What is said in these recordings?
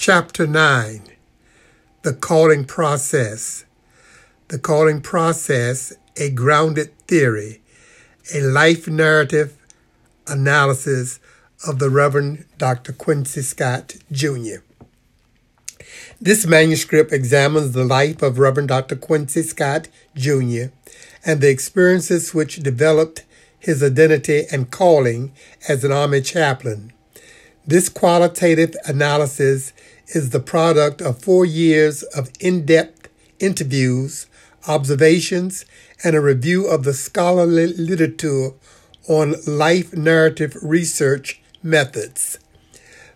Chapter 9 The Calling Process. The Calling Process, a grounded theory, a life narrative analysis of the Reverend Dr. Quincy Scott, Jr. This manuscript examines the life of Reverend Dr. Quincy Scott, Jr. and the experiences which developed his identity and calling as an Army chaplain. This qualitative analysis is the product of four years of in depth interviews, observations, and a review of the scholarly literature on life narrative research methods.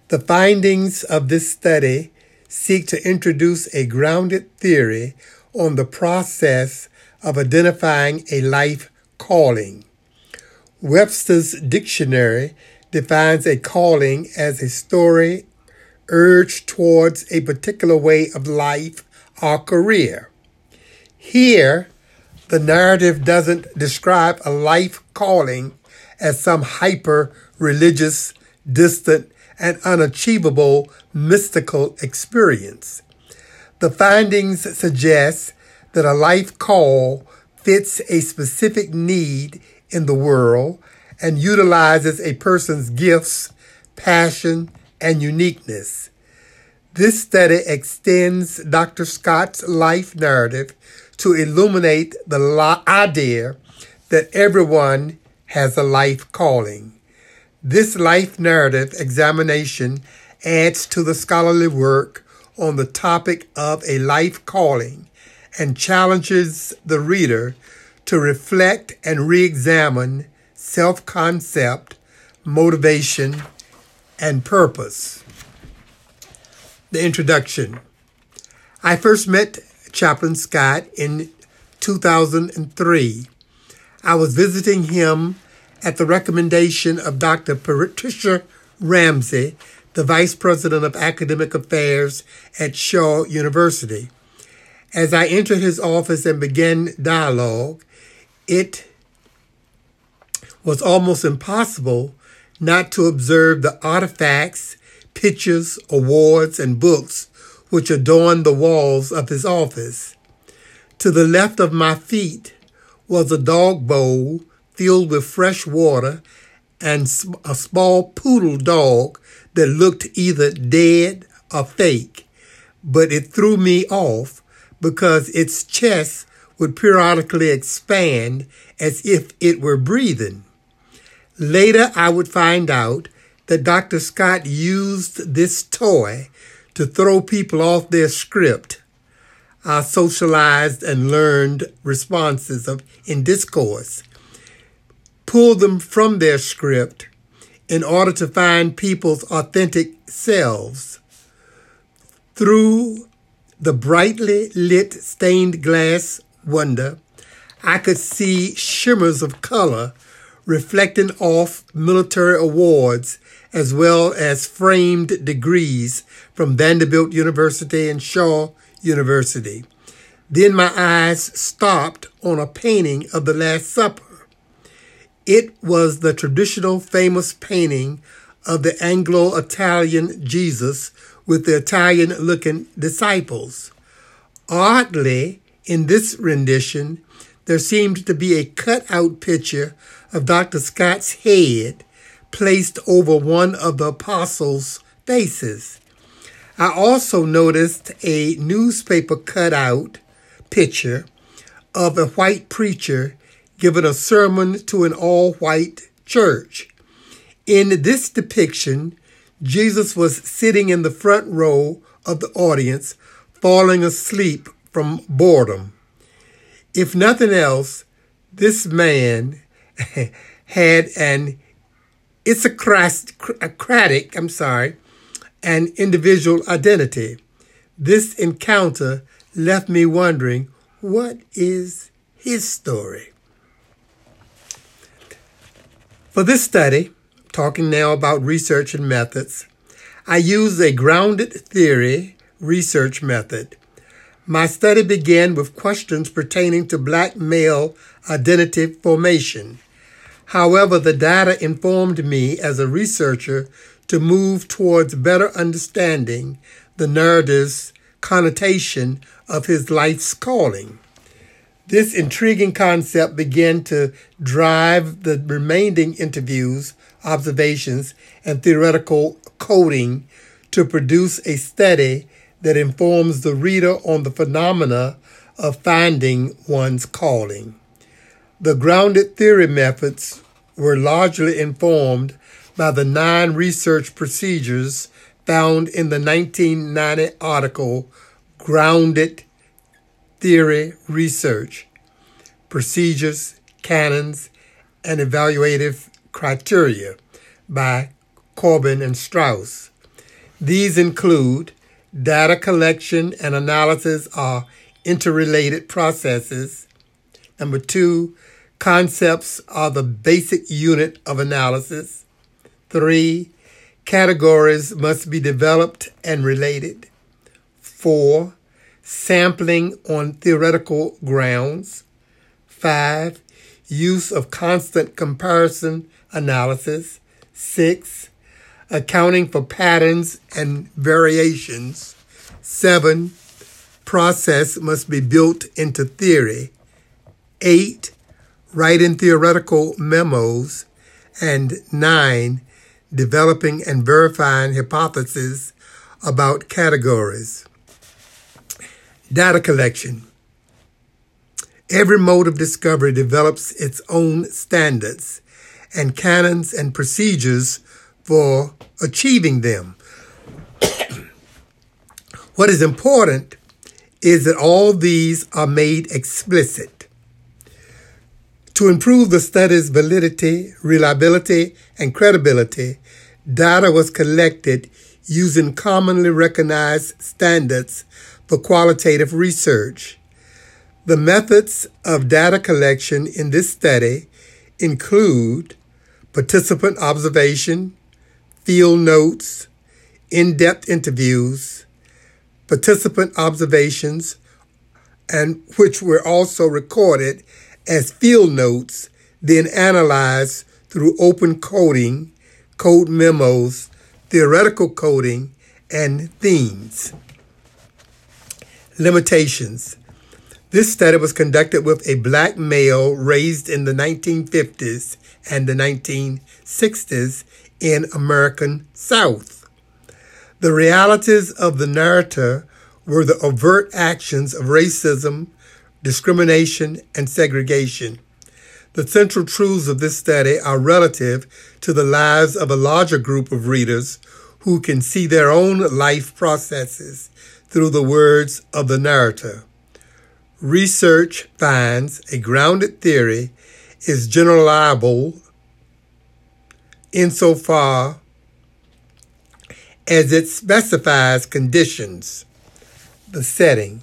The findings of this study seek to introduce a grounded theory on the process of identifying a life calling. Webster's dictionary defines a calling as a story urged towards a particular way of life or career. Here, the narrative doesn't describe a life calling as some hyper religious, distant, and unachievable mystical experience. The findings suggest that a life call fits a specific need in the world and utilizes a person's gifts, passion, and uniqueness. This study extends Dr. Scott's life narrative to illuminate the idea that everyone has a life calling. This life narrative examination adds to the scholarly work on the topic of a life calling and challenges the reader to reflect and re examine self concept, motivation, and purpose. The introduction. I first met Chaplain Scott in 2003. I was visiting him at the recommendation of Dr. Patricia Ramsey, the Vice President of Academic Affairs at Shaw University. As I entered his office and began dialogue, it was almost impossible not to observe the artifacts, pictures, awards, and books which adorned the walls of his office. To the left of my feet was a dog bowl filled with fresh water and a small poodle dog that looked either dead or fake, but it threw me off because its chest would periodically expand as if it were breathing. Later, I would find out that Dr. Scott used this toy to throw people off their script. I socialized and learned responses of, in discourse, pull them from their script in order to find people's authentic selves. Through the brightly lit stained glass wonder, I could see shimmers of color reflecting off military awards as well as framed degrees from Vanderbilt University and Shaw University. Then my eyes stopped on a painting of the Last Supper. It was the traditional famous painting of the Anglo Italian Jesus with the Italian looking disciples. Oddly, in this rendition, there seemed to be a cut out picture of Dr. Scott's head placed over one of the apostles' faces. I also noticed a newspaper cutout picture of a white preacher giving a sermon to an all white church. In this depiction, Jesus was sitting in the front row of the audience, falling asleep from boredom. If nothing else, this man had an Socratic, I'm sorry, an individual identity. This encounter left me wondering what is his story? For this study, talking now about research and methods, I used a grounded theory research method. My study began with questions pertaining to black male identity formation. However, the data informed me as a researcher to move towards better understanding the narrative's connotation of his life's calling. This intriguing concept began to drive the remaining interviews, observations, and theoretical coding to produce a study that informs the reader on the phenomena of finding one's calling. The grounded theory methods were largely informed by the nine research procedures found in the 1990 article Grounded Theory Research Procedures, Canons, and Evaluative Criteria by Corbin and Strauss. These include data collection and analysis are interrelated processes. Number two, concepts are the basic unit of analysis. Three, categories must be developed and related. Four, sampling on theoretical grounds. Five, use of constant comparison analysis. Six, accounting for patterns and variations. Seven, process must be built into theory. Eight, writing theoretical memos. And nine, developing and verifying hypotheses about categories. Data collection. Every mode of discovery develops its own standards and canons and procedures for achieving them. what is important is that all these are made explicit. To improve the study's validity, reliability, and credibility, data was collected using commonly recognized standards for qualitative research. The methods of data collection in this study include participant observation, field notes, in depth interviews, participant observations, and which were also recorded as field notes, then analyzed through open coding, code memos, theoretical coding, and themes. Limitations. This study was conducted with a black male raised in the 1950s and the 1960s in American South. The realities of the narrator were the overt actions of racism, discrimination, and segregation. The central truths of this study are relative to the lives of a larger group of readers who can see their own life processes through the words of the narrator. Research finds a grounded theory is generalizable insofar as it specifies conditions, the setting.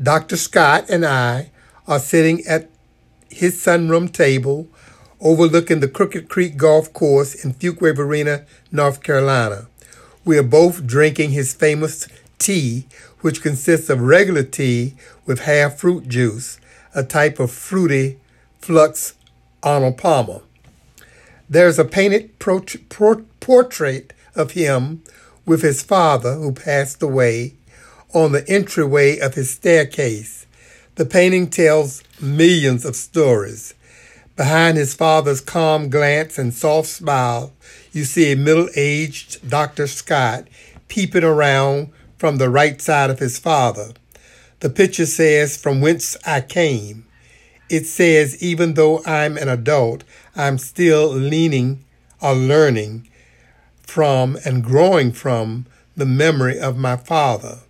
Dr. Scott and I are sitting at his sunroom table overlooking the Crooked Creek Golf Course in Fuquay Varina, North Carolina. We are both drinking his famous tea, which consists of regular tea with half fruit juice, a type of fruity flux Arnold Palmer. There's a painted portrait of him with his father, who passed away, on the entryway of his staircase. The painting tells millions of stories. Behind his father's calm glance and soft smile, you see a middle aged Dr. Scott peeping around from the right side of his father. The picture says, From whence I came. It says, Even though I'm an adult, I'm still leaning or learning from and growing from the memory of my father.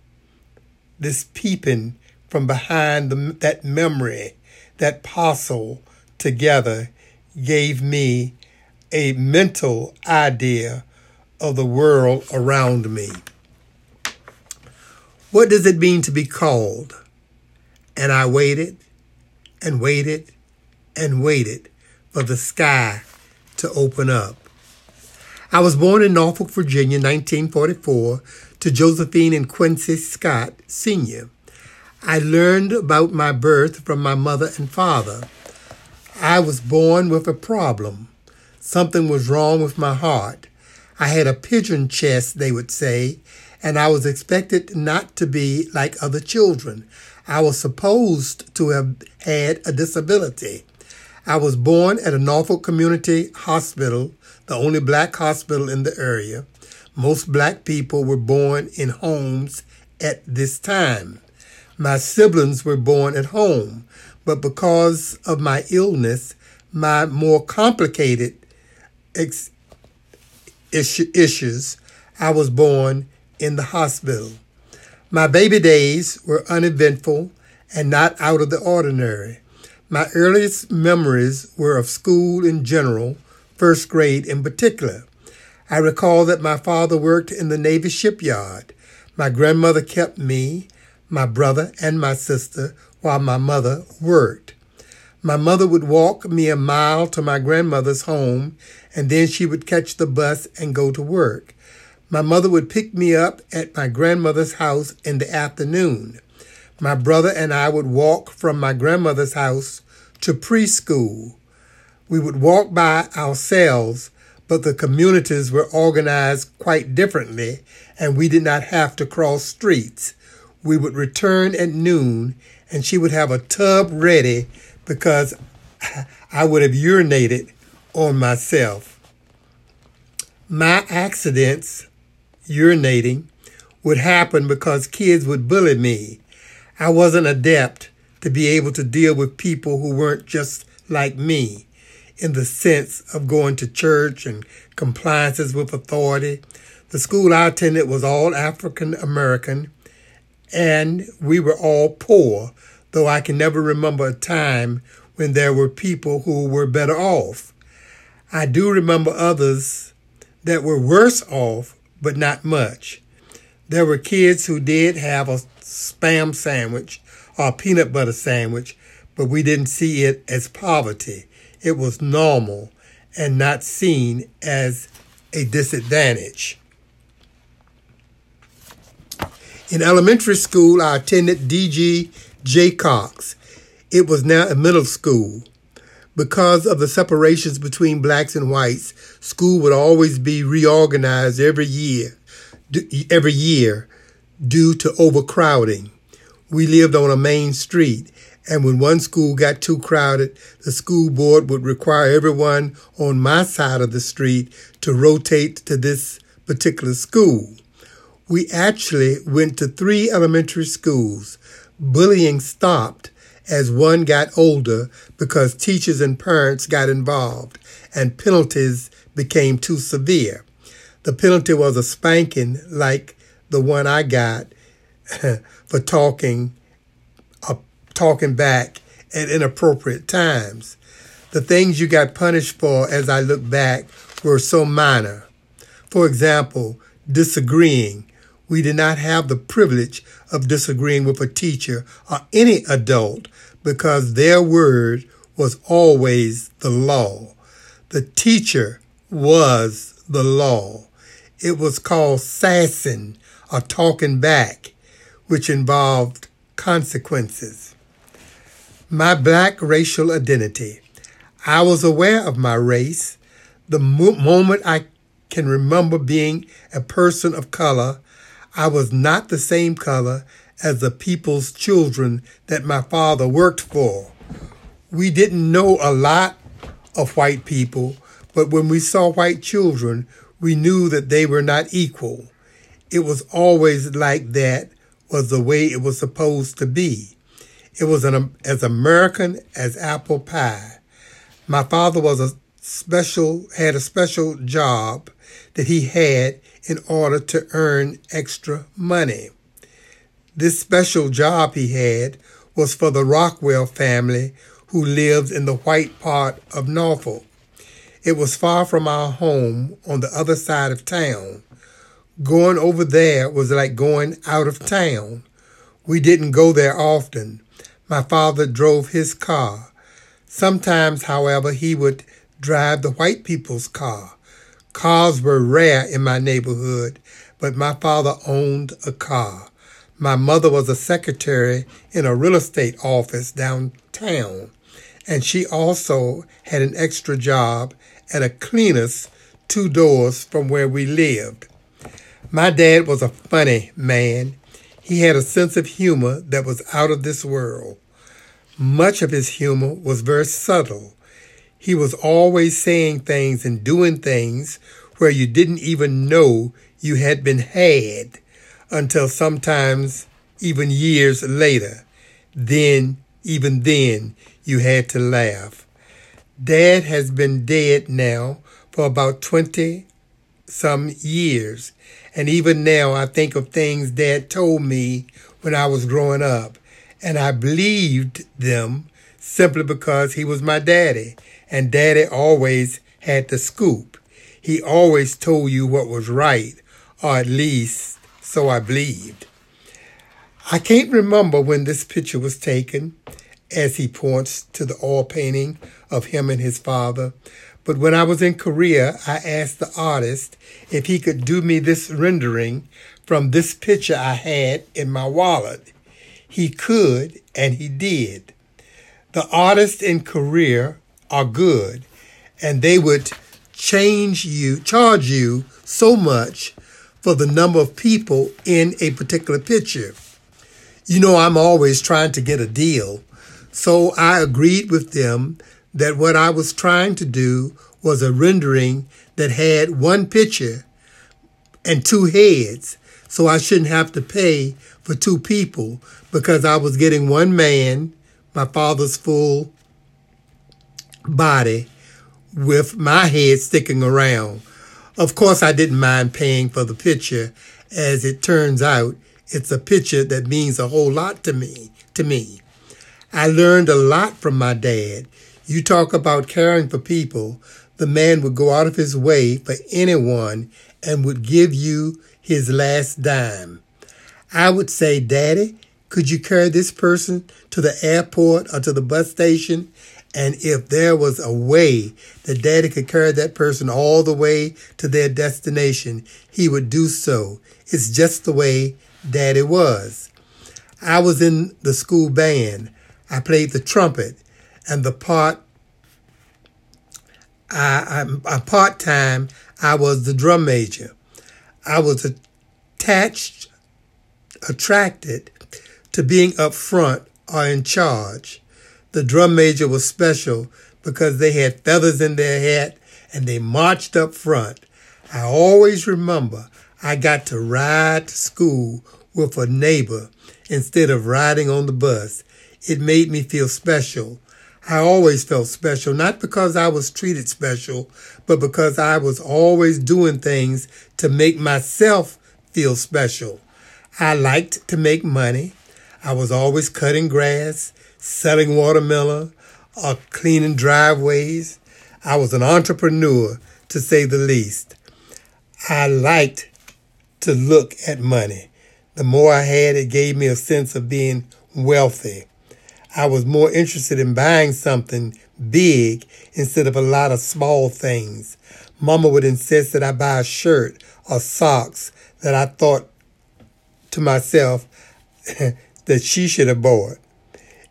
This peeping from behind the, that memory, that puzzle together, gave me a mental idea of the world around me. What does it mean to be called? And I waited and waited and waited for the sky to open up. I was born in Norfolk, Virginia, 1944, to Josephine and Quincy Scott, Sr. I learned about my birth from my mother and father. I was born with a problem. Something was wrong with my heart. I had a pigeon chest, they would say, and I was expected not to be like other children. I was supposed to have had a disability. I was born at a Norfolk Community Hospital, the only black hospital in the area. Most black people were born in homes at this time. My siblings were born at home, but because of my illness, my more complicated ex- issues, I was born in the hospital. My baby days were uneventful and not out of the ordinary. My earliest memories were of school in general, first grade in particular. I recall that my father worked in the Navy shipyard. My grandmother kept me, my brother, and my sister while my mother worked. My mother would walk me a mile to my grandmother's home, and then she would catch the bus and go to work. My mother would pick me up at my grandmother's house in the afternoon. My brother and I would walk from my grandmother's house to preschool. We would walk by ourselves, but the communities were organized quite differently, and we did not have to cross streets. We would return at noon, and she would have a tub ready because I would have urinated on myself. My accidents urinating would happen because kids would bully me. I wasn't adept to be able to deal with people who weren't just like me in the sense of going to church and compliances with authority. The school I attended was all African American and we were all poor, though I can never remember a time when there were people who were better off. I do remember others that were worse off but not much. There were kids who did have a spam sandwich or a peanut butter sandwich, but we didn't see it as poverty. It was normal and not seen as a disadvantage. In elementary school, I attended D.G. Jacox. It was now a middle school. Because of the separations between blacks and whites, school would always be reorganized every year, every year due to overcrowding. We lived on a main street, and when one school got too crowded, the school board would require everyone on my side of the street to rotate to this particular school. We actually went to three elementary schools. Bullying stopped as one got older because teachers and parents got involved and penalties became too severe. The penalty was a spanking like the one I got for talking talking back at inappropriate times. The things you got punished for as I look back were so minor. For example, disagreeing. We did not have the privilege of disagreeing with a teacher or any adult because their word was always the law. The teacher was the law. It was called sassing or talking back, which involved consequences. My black racial identity. I was aware of my race. The mo- moment I can remember being a person of color, I was not the same color as the people's children that my father worked for. We didn't know a lot of white people, but when we saw white children, we knew that they were not equal. It was always like that was the way it was supposed to be. It was an, as American as apple pie. My father was a special, had a special job that he had in order to earn extra money. This special job he had was for the Rockwell family who lived in the white part of Norfolk. It was far from our home on the other side of town. Going over there was like going out of town. We didn't go there often. My father drove his car. Sometimes, however, he would drive the white people's car. Cars were rare in my neighborhood, but my father owned a car. My mother was a secretary in a real estate office downtown, and she also had an extra job at a cleaner's two doors from where we lived. My dad was a funny man. He had a sense of humor that was out of this world. Much of his humor was very subtle. He was always saying things and doing things where you didn't even know you had been had until sometimes even years later. Then, even then, you had to laugh. Dad has been dead now for about 20 some years. And even now, I think of things Dad told me when I was growing up. And I believed them simply because he was my daddy. And daddy always had the scoop. He always told you what was right, or at least so I believed. I can't remember when this picture was taken, as he points to the oil painting of him and his father. But when I was in Korea, I asked the artist if he could do me this rendering from this picture I had in my wallet. He could, and he did. The artists in Korea are good, and they would change you, charge you so much for the number of people in a particular picture. You know, I'm always trying to get a deal. So I agreed with them that what I was trying to do was a rendering that had one picture and two heads. So I shouldn't have to pay for two people because I was getting one man, my father's full body, with my head sticking around. Of course, I didn't mind paying for the picture. As it turns out, it's a picture that means a whole lot to me. To me, I learned a lot from my dad. You talk about caring for people. The man would go out of his way for anyone and would give you his last dime. I would say, Daddy, could you carry this person to the airport or to the bus station? And if there was a way that daddy could carry that person all the way to their destination, he would do so. It's just the way daddy was. I was in the school band. I played the trumpet and the part I, I, I part time I was the drum major. I was attached, attracted to being up front or in charge. The drum major was special because they had feathers in their hat and they marched up front. I always remember I got to ride to school with a neighbor instead of riding on the bus. It made me feel special. I always felt special, not because I was treated special, but because I was always doing things to make myself feel special. I liked to make money. I was always cutting grass, selling watermelon, or cleaning driveways. I was an entrepreneur, to say the least. I liked to look at money. The more I had, it gave me a sense of being wealthy. I was more interested in buying something big instead of a lot of small things. Mama would insist that I buy a shirt or socks that I thought to myself that she should have bought.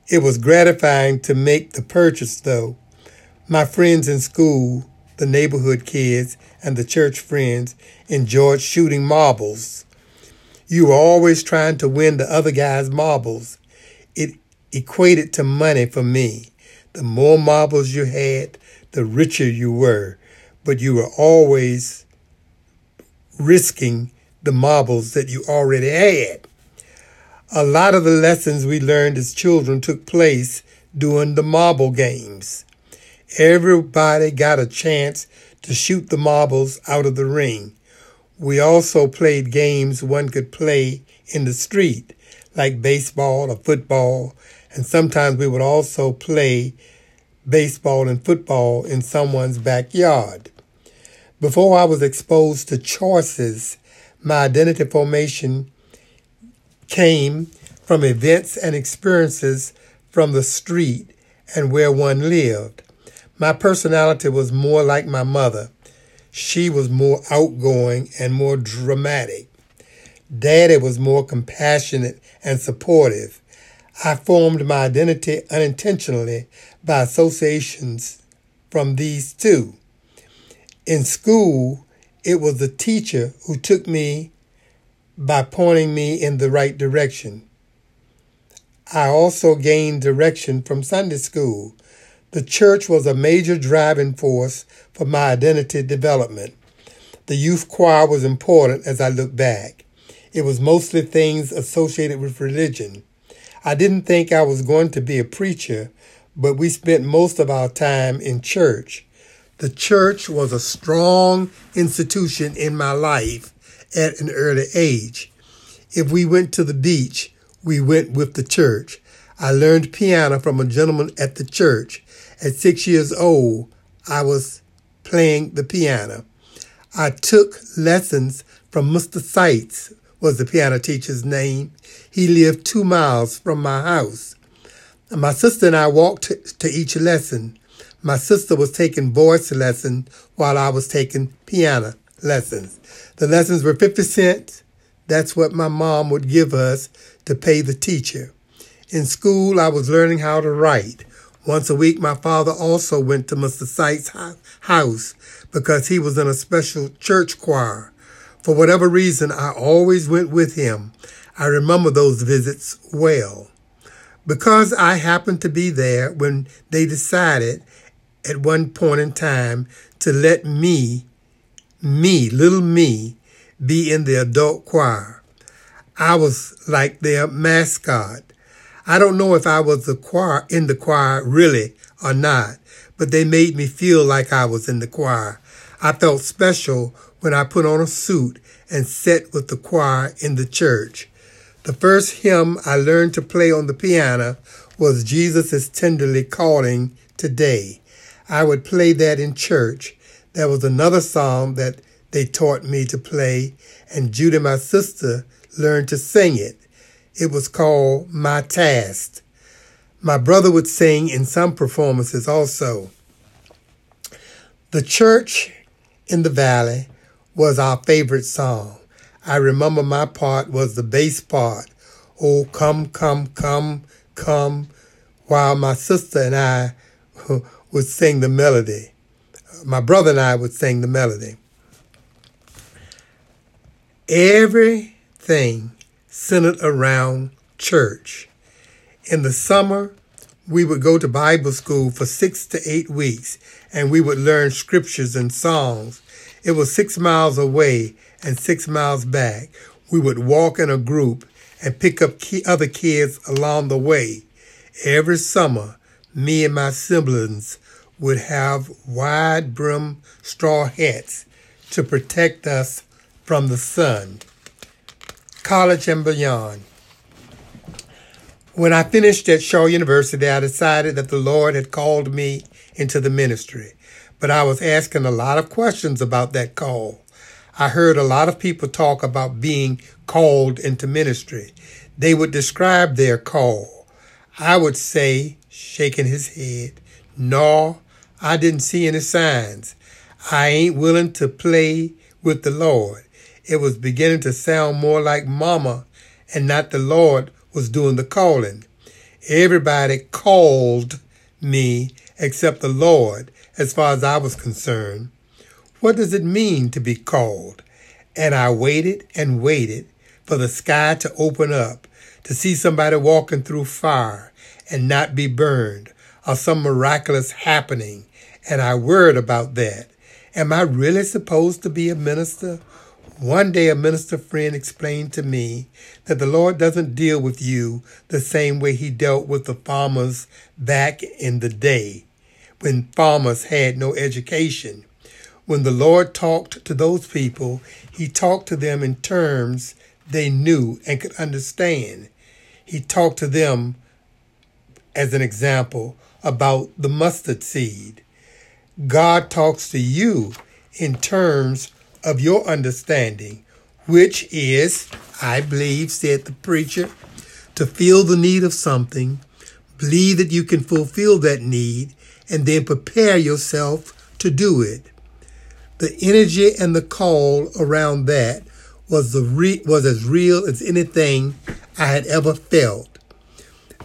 It was gratifying to make the purchase, though. My friends in school, the neighborhood kids, and the church friends enjoyed shooting marbles. You were always trying to win the other guy's marbles. Equated to money for me. The more marbles you had, the richer you were, but you were always risking the marbles that you already had. A lot of the lessons we learned as children took place during the marble games. Everybody got a chance to shoot the marbles out of the ring. We also played games one could play in the street, like baseball or football, and sometimes we would also play baseball and football in someone's backyard. Before I was exposed to choices, my identity formation came from events and experiences from the street and where one lived. My personality was more like my mother. She was more outgoing and more dramatic. Daddy was more compassionate and supportive. I formed my identity unintentionally by associations from these two. In school, it was the teacher who took me by pointing me in the right direction. I also gained direction from Sunday school. The church was a major driving force for my identity development. The youth choir was important as I look back. It was mostly things associated with religion. I didn't think I was going to be a preacher, but we spent most of our time in church. The church was a strong institution in my life at an early age. If we went to the beach, we went with the church. I learned piano from a gentleman at the church. At six years old, I was playing the piano. I took lessons from Mr. Seitz, was the piano teacher's name. He lived two miles from my house. My sister and I walked to each lesson. My sister was taking voice lessons while I was taking piano lessons. The lessons were 50 cents. That's what my mom would give us to pay the teacher. In school, I was learning how to write. Once a week, my father also went to Mr. Seitz's house because he was in a special church choir. For whatever reason, I always went with him. I remember those visits well. Because I happened to be there when they decided at one point in time to let me, me, little me, be in the adult choir. I was like their mascot. I don't know if I was the choir in the choir really or not, but they made me feel like I was in the choir. I felt special when I put on a suit and sat with the choir in the church. The first hymn I learned to play on the piano was Jesus is Tenderly Calling Today. I would play that in church. There was another song that they taught me to play, and Judy, my sister, learned to sing it. It was called My Task. My brother would sing in some performances also. The church in the valley was our favorite song. I remember my part was the bass part. Oh, come, come, come, come, while my sister and I would sing the melody. My brother and I would sing the melody. Everything centered around church. In the summer, we would go to Bible school for six to eight weeks and we would learn scriptures and songs. It was six miles away and six miles back. We would walk in a group and pick up other kids along the way. Every summer, me and my siblings would have wide brim straw hats to protect us from the sun. College and beyond. When I finished at Shaw University, I decided that the Lord had called me into the ministry, but I was asking a lot of questions about that call. I heard a lot of people talk about being called into ministry. They would describe their call. I would say, shaking his head, no, I didn't see any signs. I ain't willing to play with the Lord it was beginning to sound more like Mama and not the Lord was doing the calling. Everybody called me except the Lord, as far as I was concerned. What does it mean to be called? And I waited and waited for the sky to open up, to see somebody walking through fire and not be burned, or some miraculous happening. And I worried about that. Am I really supposed to be a minister one day, a minister friend explained to me that the Lord doesn't deal with you the same way he dealt with the farmers back in the day when farmers had no education. When the Lord talked to those people, he talked to them in terms they knew and could understand. He talked to them, as an example, about the mustard seed. God talks to you in terms of your understanding, which is, I believe, said the preacher, to feel the need of something, believe that you can fulfill that need, and then prepare yourself to do it. The energy and the call around that was the re- was as real as anything I had ever felt.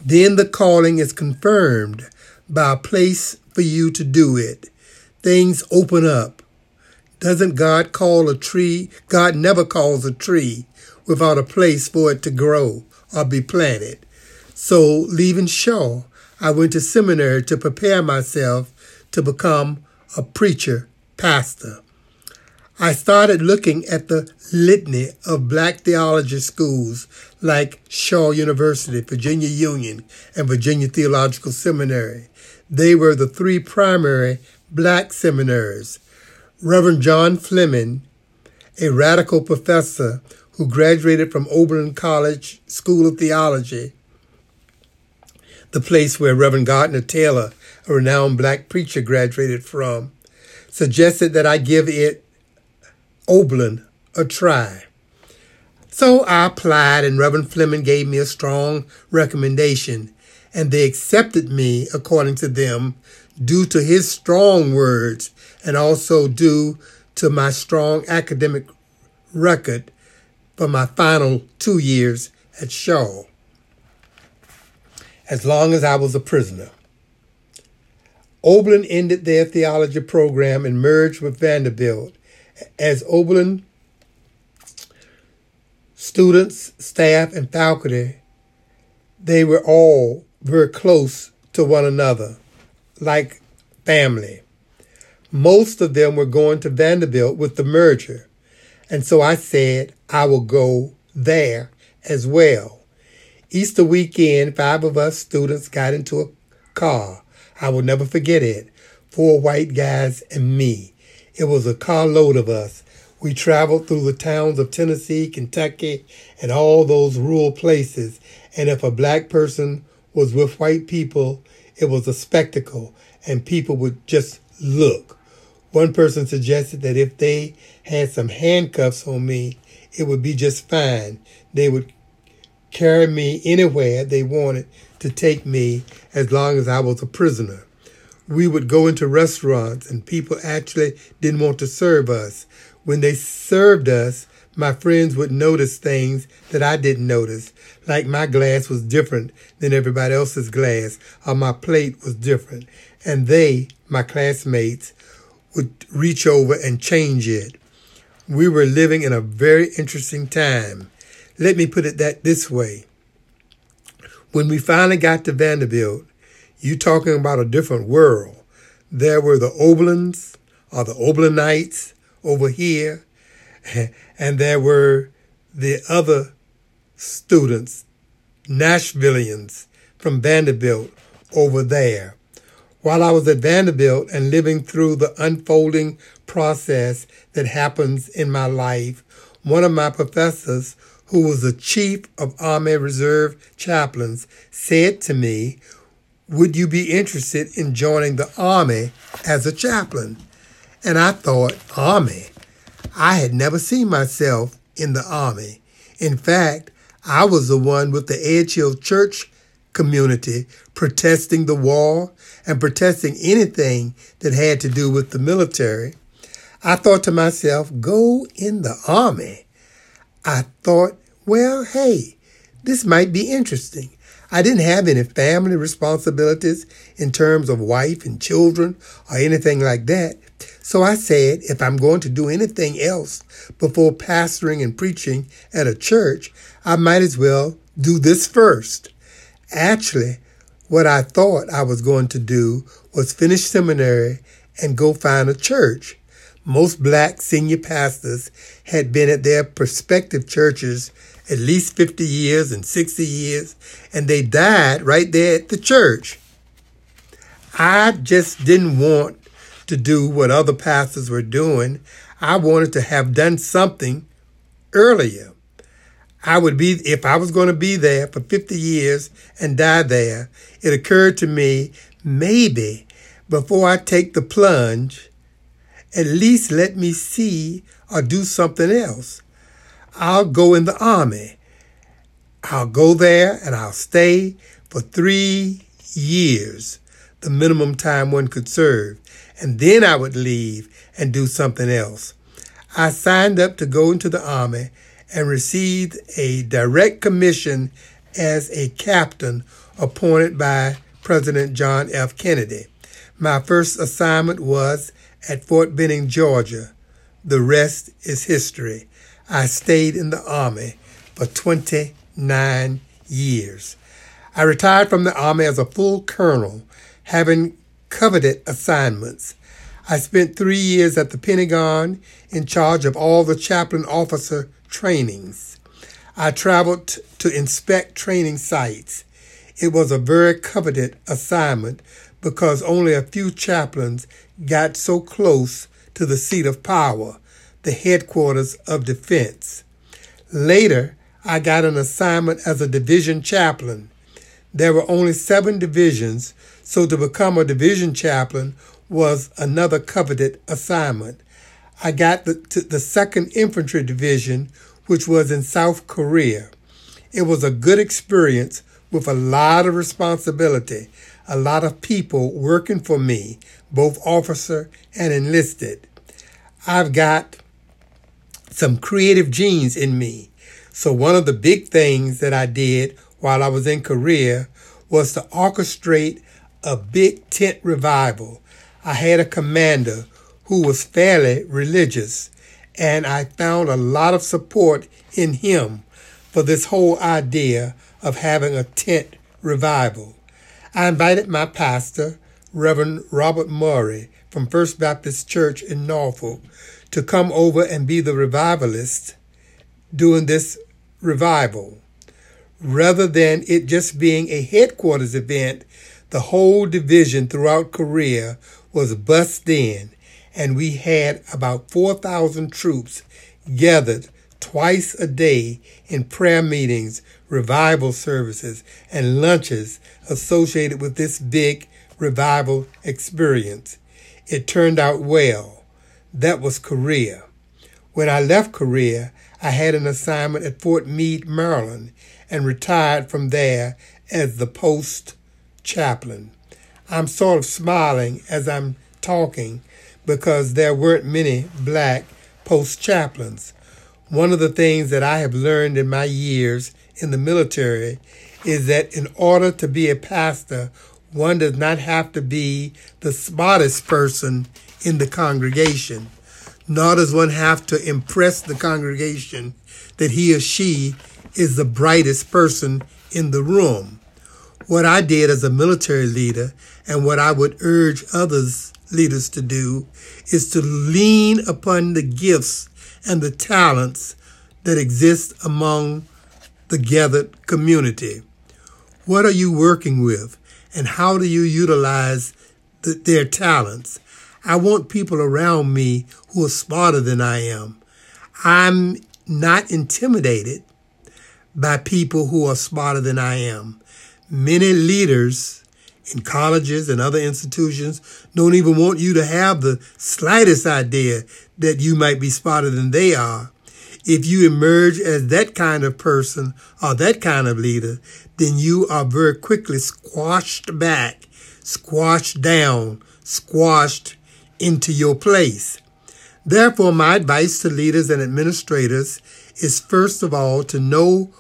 Then the calling is confirmed by a place for you to do it. Things open up. Doesn't God call a tree? God never calls a tree without a place for it to grow or be planted. So, leaving Shaw, I went to seminary to prepare myself to become a preacher, pastor. I started looking at the litany of black theology schools like Shaw University, Virginia Union, and Virginia Theological Seminary. They were the three primary black seminaries. Reverend John Fleming, a radical professor who graduated from Oberlin College School of Theology, the place where Reverend Gardner Taylor, a renowned black preacher, graduated from, suggested that I give it Oberlin a try. So I applied, and Reverend Fleming gave me a strong recommendation, and they accepted me, according to them, due to his strong words and also due to my strong academic record for my final two years at Shaw, as long as I was a prisoner. Oberlin ended their theology program and merged with Vanderbilt. As Oberlin students, staff, and faculty, they were all very close to one another, like family. Most of them were going to Vanderbilt with the merger. And so I said, I will go there as well. Easter weekend, five of us students got into a car. I will never forget it. Four white guys and me. It was a carload of us. We traveled through the towns of Tennessee, Kentucky, and all those rural places. And if a black person was with white people, it was a spectacle, and people would just look. One person suggested that if they had some handcuffs on me, it would be just fine. They would carry me anywhere they wanted to take me as long as I was a prisoner. We would go into restaurants and people actually didn't want to serve us. When they served us, my friends would notice things that I didn't notice, like my glass was different than everybody else's glass, or my plate was different. And they, my classmates, would reach over and change it. We were living in a very interesting time. Let me put it that this way. When we finally got to Vanderbilt, you talking about a different world. There were the Oberlins or the Oberlinites over here, and there were the other students, Nashvillians from Vanderbilt over there. While I was at Vanderbilt and living through the unfolding process that happens in my life, one of my professors, who was the chief of Army Reserve chaplains, said to me, Would you be interested in joining the Army as a chaplain? And I thought, Army? I had never seen myself in the Army. In fact, I was the one with the Edge Hill Church community protesting the war and protesting anything that had to do with the military, I thought to myself, go in the army. I thought, well, hey, this might be interesting. I didn't have any family responsibilities in terms of wife and children or anything like that. So I said, if I'm going to do anything else before pastoring and preaching at a church, I might as well do this first. Actually, what I thought I was going to do was finish seminary and go find a church. Most black senior pastors had been at their prospective churches at least 50 years and 60 years, and they died right there at the church. I just didn't want to do what other pastors were doing. I wanted to have done something earlier. I would be, if I was going to be there for 50 years and die there, it occurred to me maybe before I take the plunge, at least let me see or do something else. I'll go in the army. I'll go there and I'll stay for three years, the minimum time one could serve, and then I would leave and do something else. I signed up to go into the army and received a direct commission as a captain appointed by President John F. Kennedy. My first assignment was at Fort Benning, Georgia. The rest is history. I stayed in the Army for 29 years. I retired from the Army as a full colonel, having coveted assignments. I spent three years at the Pentagon in charge of all the chaplain officer trainings. I traveled to inspect training sites. It was a very coveted assignment because only a few chaplains got so close to the seat of power, the headquarters of defense. Later, I got an assignment as a division chaplain. There were only seven divisions, so to become a division chaplain was another coveted assignment. I got the, to the 2nd Infantry Division, which was in South Korea. It was a good experience with a lot of responsibility, a lot of people working for me, both officer and enlisted. I've got some creative genes in me. So one of the big things that I did while I was in Korea was to orchestrate a big tent revival. I had a commander who was fairly religious, and I found a lot of support in him for this whole idea of having a tent revival. I invited my pastor, Reverend Robert Murray from First Baptist Church in Norfolk, to come over and be the revivalist during this revival. Rather than it just being a headquarters event, the whole division throughout Korea was bussed in, and we had about 4,000 troops gathered twice a day in prayer meetings, revival services, and lunches associated with this big revival experience. It turned out well. That was Korea. When I left Korea, I had an assignment at Fort Meade, Maryland, and retired from there as the post chaplain. I'm sort of smiling as I'm talking because there weren't many black post chaplains. One of the things that I have learned in my years in the military is that in order to be a pastor, one does not have to be the smartest person in the congregation, nor does one have to impress the congregation that he or she is the brightest person in the room. What I did as a military leader and what I would urge others leaders to do is to lean upon the gifts and the talents that exist among the gathered community. What are you working with and how do you utilize the, their talents? I want people around me who are smarter than I am. I'm not intimidated by people who are smarter than I am. Many leaders in colleges and other institutions don't even want you to have the slightest idea that you might be smarter than they are. If you emerge as that kind of person or that kind of leader, then you are very quickly squashed back, squashed down, squashed into your place. Therefore, my advice to leaders and administrators is first of all to know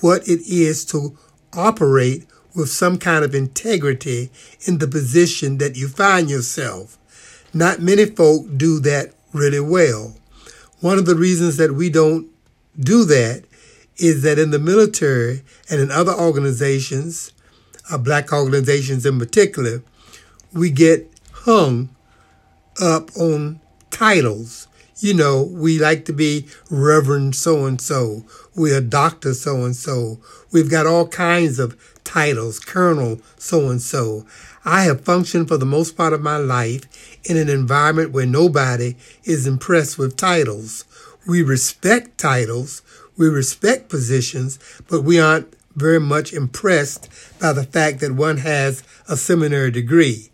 what it is to operate with some kind of integrity in the position that you find yourself. Not many folk do that really well. One of the reasons that we don't do that is that in the military and in other organizations, uh, black organizations in particular, we get hung up on titles. You know, we like to be Reverend so and so. We're Doctor so and so. We've got all kinds of titles, Colonel so and so. I have functioned for the most part of my life in an environment where nobody is impressed with titles. We respect titles, we respect positions, but we aren't very much impressed by the fact that one has a seminary degree.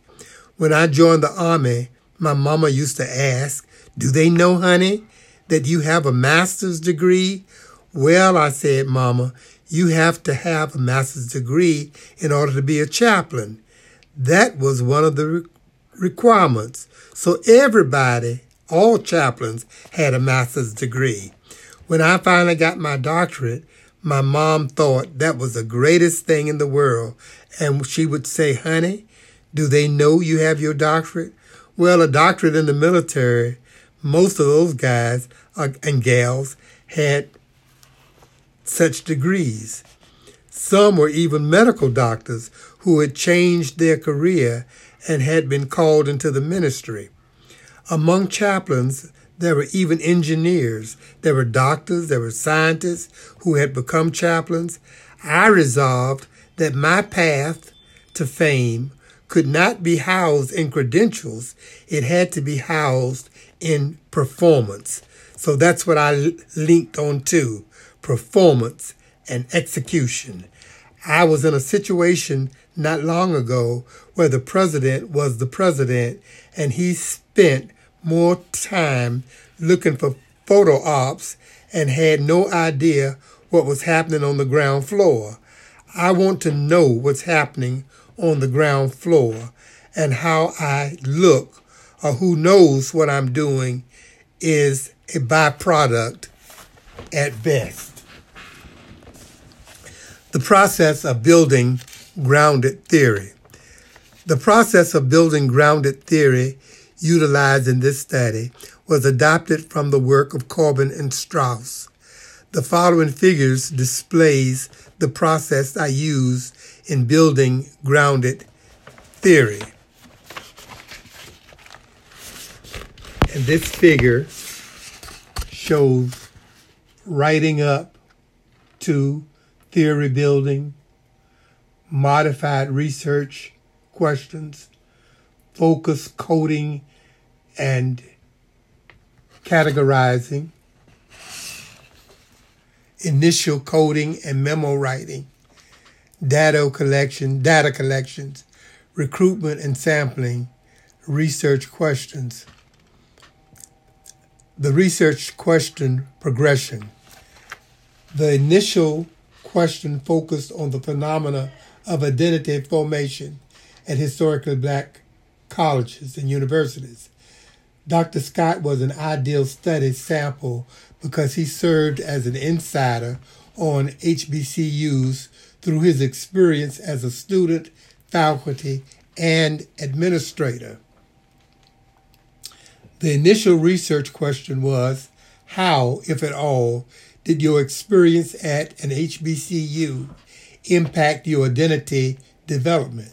When I joined the Army, my mama used to ask, Do they know, honey, that you have a master's degree? Well, I said, Mama, you have to have a master's degree in order to be a chaplain. That was one of the requirements. So everybody, all chaplains, had a master's degree. When I finally got my doctorate, my mom thought that was the greatest thing in the world. And she would say, honey, do they know you have your doctorate? Well, a doctorate in the military, most of those guys uh, and gals had such degrees. Some were even medical doctors who had changed their career and had been called into the ministry. Among chaplains, there were even engineers, there were doctors, there were scientists who had become chaplains. I resolved that my path to fame could not be housed in credentials, it had to be housed in performance. So that's what I linked on to performance and execution. I was in a situation not long ago where the president was the president and he spent more time looking for photo ops and had no idea what was happening on the ground floor. I want to know what's happening on the ground floor and how I look or who knows what I'm doing is a byproduct at best. The process of building grounded theory. The process of building grounded theory utilized in this study was adopted from the work of Corbin and Strauss. The following figures displays the process I use in building grounded theory. And this figure shows writing up to theory building, modified research questions, focus coding and categorizing, initial coding and memo writing, data collection, data collections, recruitment and sampling, research questions. The research question progression. The initial question focused on the phenomena of identity formation at historically black colleges and universities. Dr. Scott was an ideal study sample because he served as an insider on HBCUs through his experience as a student, faculty, and administrator. The initial research question was How, if at all, did your experience at an HBCU impact your identity development?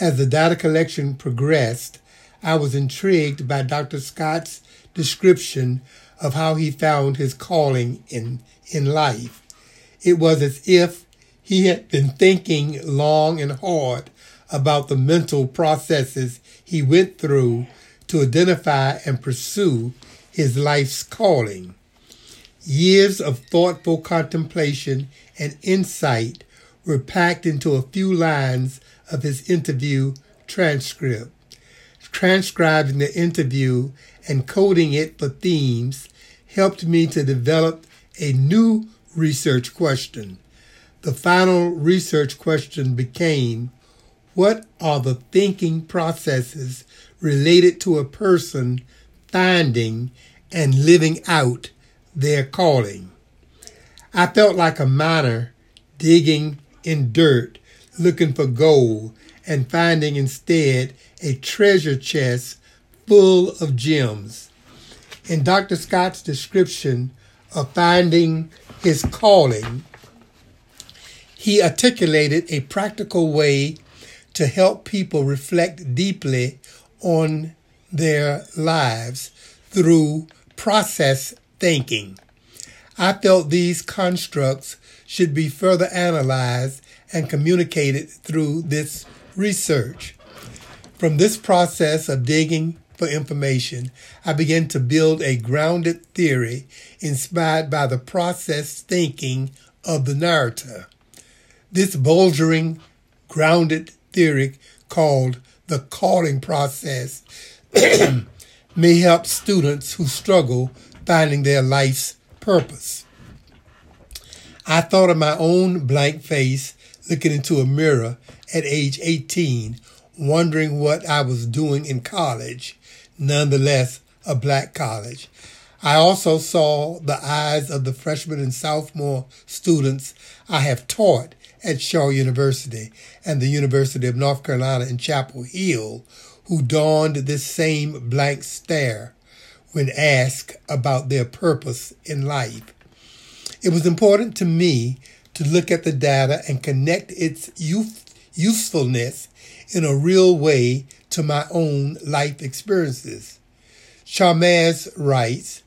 As the data collection progressed, I was intrigued by Dr. Scott's description of how he found his calling in, in life. It was as if he had been thinking long and hard about the mental processes he went through to identify and pursue his life's calling. Years of thoughtful contemplation and insight were packed into a few lines of his interview transcript. Transcribing the interview and coding it for themes helped me to develop a new research question. The final research question became What are the thinking processes related to a person finding and living out their calling? I felt like a miner digging in dirt looking for gold and finding instead a treasure chest full of gems. In Dr. Scott's description of finding his calling, he articulated a practical way to help people reflect deeply on their lives through process thinking. I felt these constructs should be further analyzed and communicated through this research. From this process of digging for information, I began to build a grounded theory inspired by the process thinking of the narrator. This bouldering, grounded theory called the calling process may help students who struggle finding their life's purpose. I thought of my own blank face looking into a mirror at age 18, wondering what I was doing in college, nonetheless a black college. I also saw the eyes of the freshman and sophomore students I have taught at Shaw University and the University of North Carolina in Chapel Hill who donned this same blank stare when asked about their purpose in life. It was important to me to look at the data and connect its use, usefulness in a real way to my own life experiences. Charmaz writes,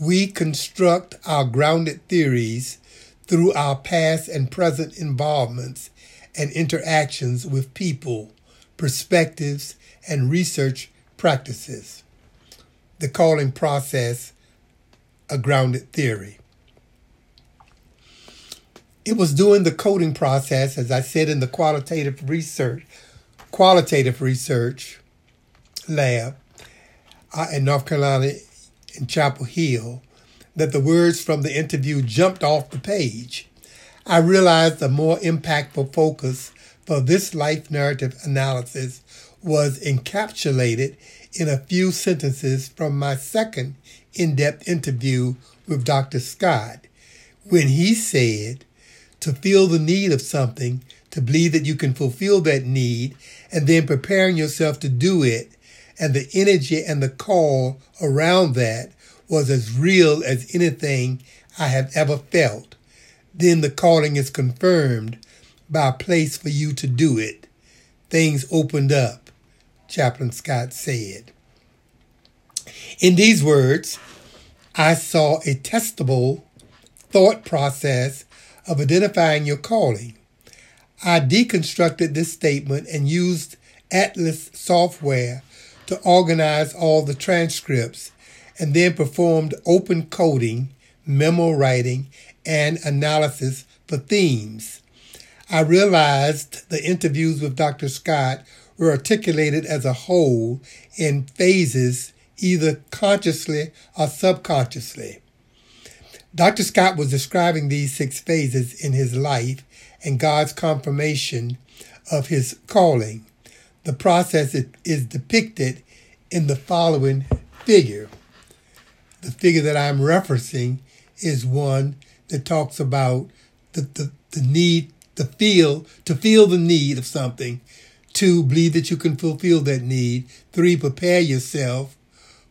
we construct our grounded theories through our past and present involvements and interactions with people, perspectives, and research practices. The calling process, a grounded theory. It was during the coding process, as I said in the qualitative research, qualitative research lab uh, in North Carolina in Chapel Hill, that the words from the interview jumped off the page. I realized the more impactful focus for this life narrative analysis was encapsulated in a few sentences from my second in depth interview with Dr. Scott when he said, to feel the need of something, to believe that you can fulfill that need, and then preparing yourself to do it, and the energy and the call around that was as real as anything I have ever felt. Then the calling is confirmed by a place for you to do it. Things opened up, Chaplain Scott said. In these words, I saw a testable thought process of identifying your calling. I deconstructed this statement and used Atlas software to organize all the transcripts and then performed open coding, memo writing, and analysis for themes. I realized the interviews with Dr. Scott were articulated as a whole in phases, either consciously or subconsciously. Dr. Scott was describing these six phases in his life and God's confirmation of his calling. The process is depicted in the following figure. The figure that I'm referencing is one that talks about the, the, the need to feel to feel the need of something. Two, believe that you can fulfill that need. Three, prepare yourself.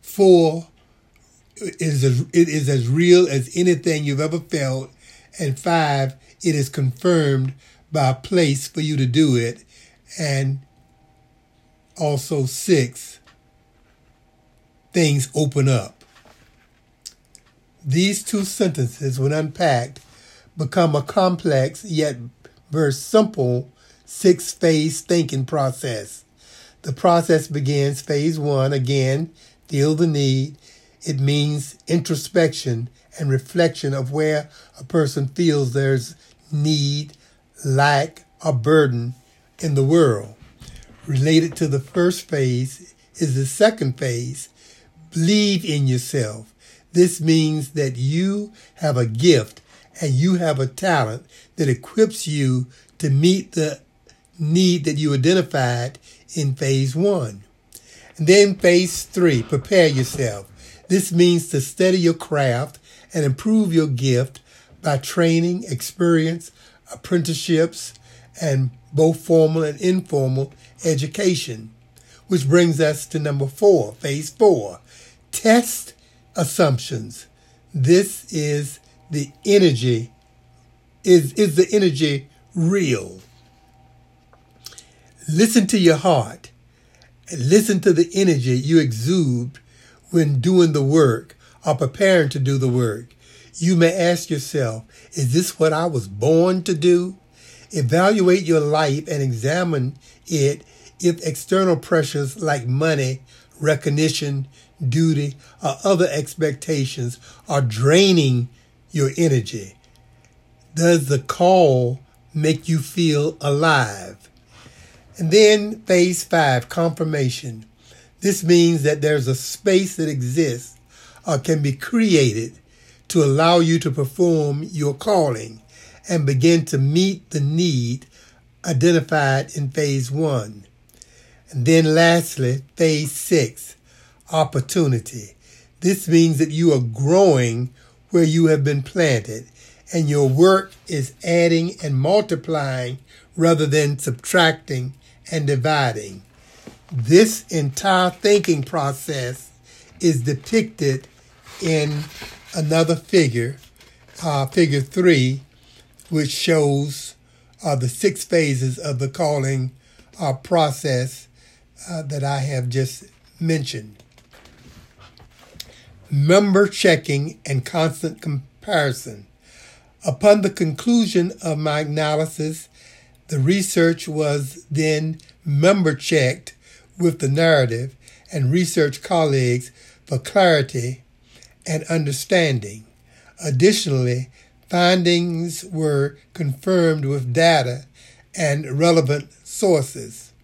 Four, it is as, it is as real as anything you've ever felt. And five, it is confirmed by a place for you to do it. And also six, things open up. These two sentences, when unpacked, become a complex yet very simple six phase thinking process. The process begins phase one, again, feel the need, it means introspection and reflection of where a person feels there's need, lack, or burden in the world. Related to the first phase is the second phase. Believe in yourself. This means that you have a gift and you have a talent that equips you to meet the need that you identified in phase one. And then phase three, prepare yourself. This means to study your craft and improve your gift by training, experience, apprenticeships, and both formal and informal education. Which brings us to number four, phase four. Test assumptions. This is the energy. Is, is the energy real? Listen to your heart listen to the energy you exude when doing the work or preparing to do the work. You may ask yourself, is this what I was born to do? Evaluate your life and examine it if external pressures like money, recognition, duty, or other expectations are draining your energy. Does the call make you feel alive? And then phase five, confirmation. This means that there's a space that exists or can be created to allow you to perform your calling and begin to meet the need identified in phase one. And then lastly, phase six, opportunity. This means that you are growing where you have been planted and your work is adding and multiplying rather than subtracting and dividing. This entire thinking process is depicted in another figure uh, figure three, which shows uh, the six phases of the calling uh, process uh, that I have just mentioned. Member checking and constant comparison. Upon the conclusion of my analysis, the research was then member checked with the narrative and research colleagues for clarity and understanding. Additionally, findings were confirmed with data and relevant sources.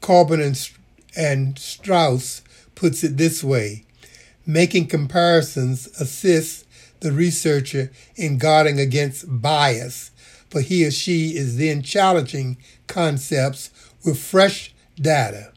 Corbin and, and Strauss puts it this way making comparisons assists the researcher in guarding against bias, for he or she is then challenging concepts with fresh data.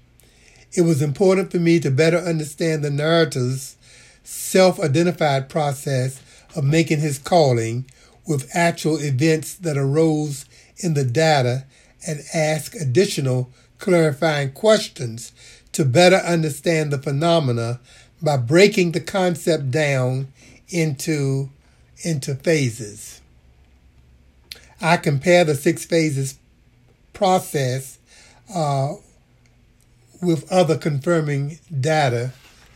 It was important for me to better understand the narrator's self identified process of making his calling with actual events that arose in the data and ask additional clarifying questions to better understand the phenomena by breaking the concept down into, into phases. I compare the six phases process uh, with other confirming data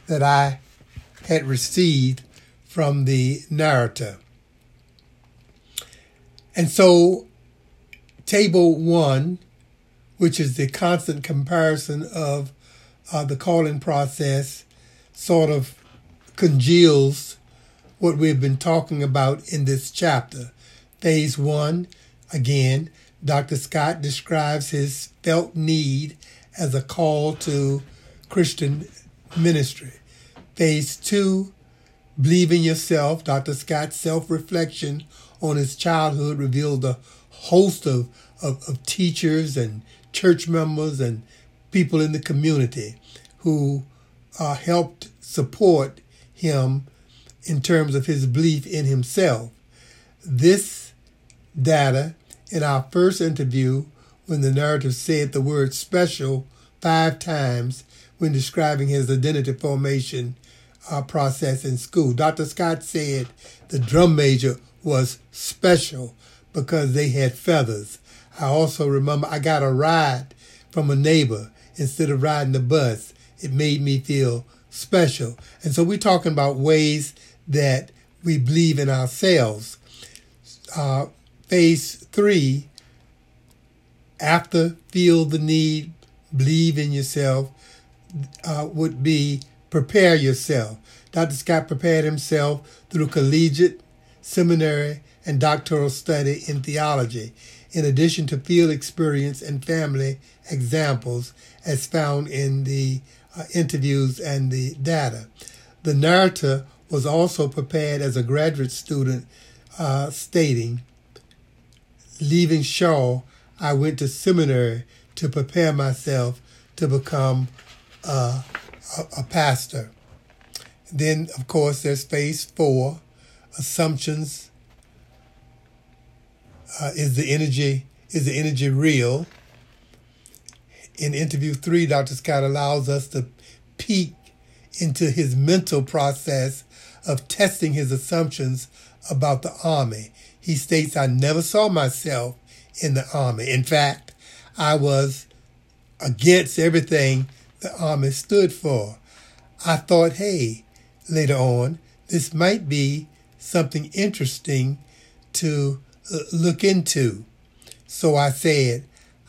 that I had received from the narrator. And so, table one, which is the constant comparison of uh, the calling process, sort of congeals what we've been talking about in this chapter. Phase one, again, Dr. Scott describes his felt need as a call to Christian ministry. Phase two, believe in yourself. Dr. Scott's self reflection on his childhood revealed a host of, of, of teachers and church members and people in the community who uh, helped support him in terms of his belief in himself. This data in our first interview, when the narrative said the word special five times when describing his identity formation uh, process in school, Dr. Scott said the drum major was special because they had feathers. I also remember I got a ride from a neighbor instead of riding the bus. It made me feel special. And so we're talking about ways that we believe in ourselves. Uh, phase three, after feel the need, believe in yourself, uh, would be prepare yourself. Dr. Scott prepared himself through collegiate, seminary, and doctoral study in theology, in addition to field experience and family examples as found in the uh, interviews and the data. The narrator was also prepared as a graduate student, uh, stating, leaving Shaw, I went to seminary to prepare myself to become uh, a, a pastor. Then, of course, there's phase four, assumptions. Uh, is the energy is the energy real? In interview three, Dr. Scott allows us to peek into his mental process of testing his assumptions about the Army. He states, I never saw myself in the Army. In fact, I was against everything the Army stood for. I thought, hey, later on, this might be something interesting to uh, look into. So I said,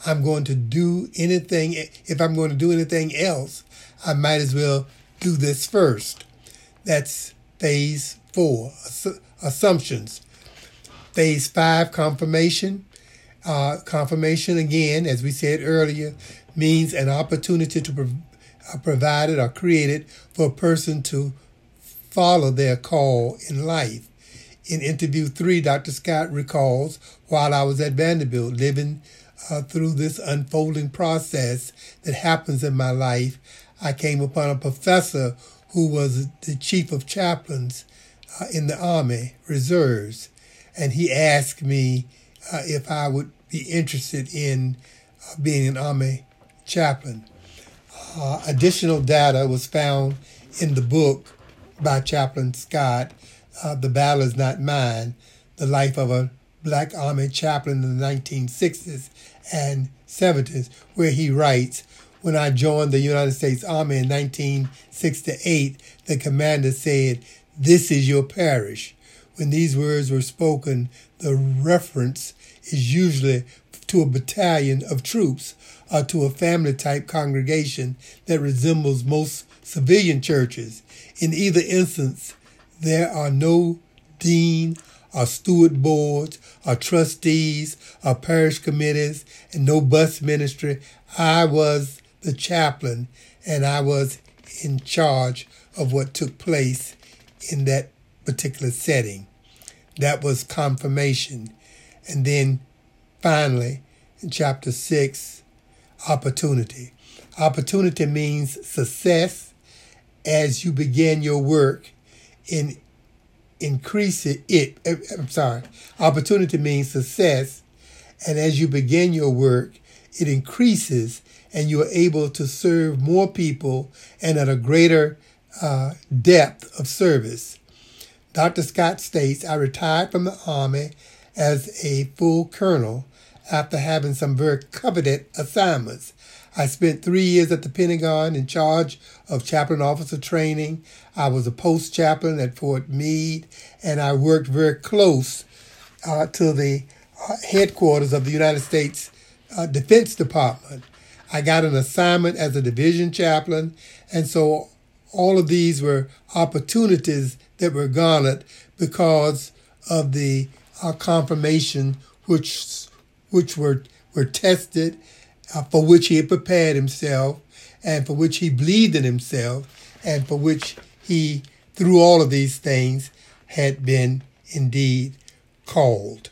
I'm going to do anything. If I'm going to do anything else, I might as well do this first. That's phase four, assumptions. Phase five, confirmation. Uh, confirmation, again, as we said earlier, means an opportunity to prov- uh, provided or created for a person to follow their call in life. In interview three, Dr. Scott recalls, while I was at Vanderbilt living uh, through this unfolding process that happens in my life, I came upon a professor who was the chief of chaplains uh, in the Army Reserves. And he asked me uh, if I would be interested in uh, being an Army chaplain. Uh, additional data was found in the book by Chaplain Scott uh, The Battle Is Not Mine, the life of a black army chaplain in the 1960s and 70s, where he writes, when I joined the United States Army in 1968, the commander said, This is your parish. When these words were spoken, the reference is usually to a battalion of troops or to a family type congregation that resembles most civilian churches. In either instance, there are no dean or steward boards or trustees or parish committees and no bus ministry. I was the chaplain and I was in charge of what took place in that particular setting. That was confirmation. And then finally, in chapter 6, opportunity. Opportunity means success as you begin your work in increase it, it I'm sorry. Opportunity means success and as you begin your work, it increases and you are able to serve more people and at a greater uh, depth of service. Dr. Scott states, I retired from the Army as a full colonel after having some very coveted assignments. I spent three years at the Pentagon in charge of chaplain officer training. I was a post chaplain at Fort Meade, and I worked very close uh, to the uh, headquarters of the United States uh, Defense Department. I got an assignment as a division chaplain, and so all of these were opportunities that were garnered because of the uh, confirmation which which were were tested, uh, for which he had prepared himself, and for which he believed in himself, and for which he, through all of these things, had been indeed called.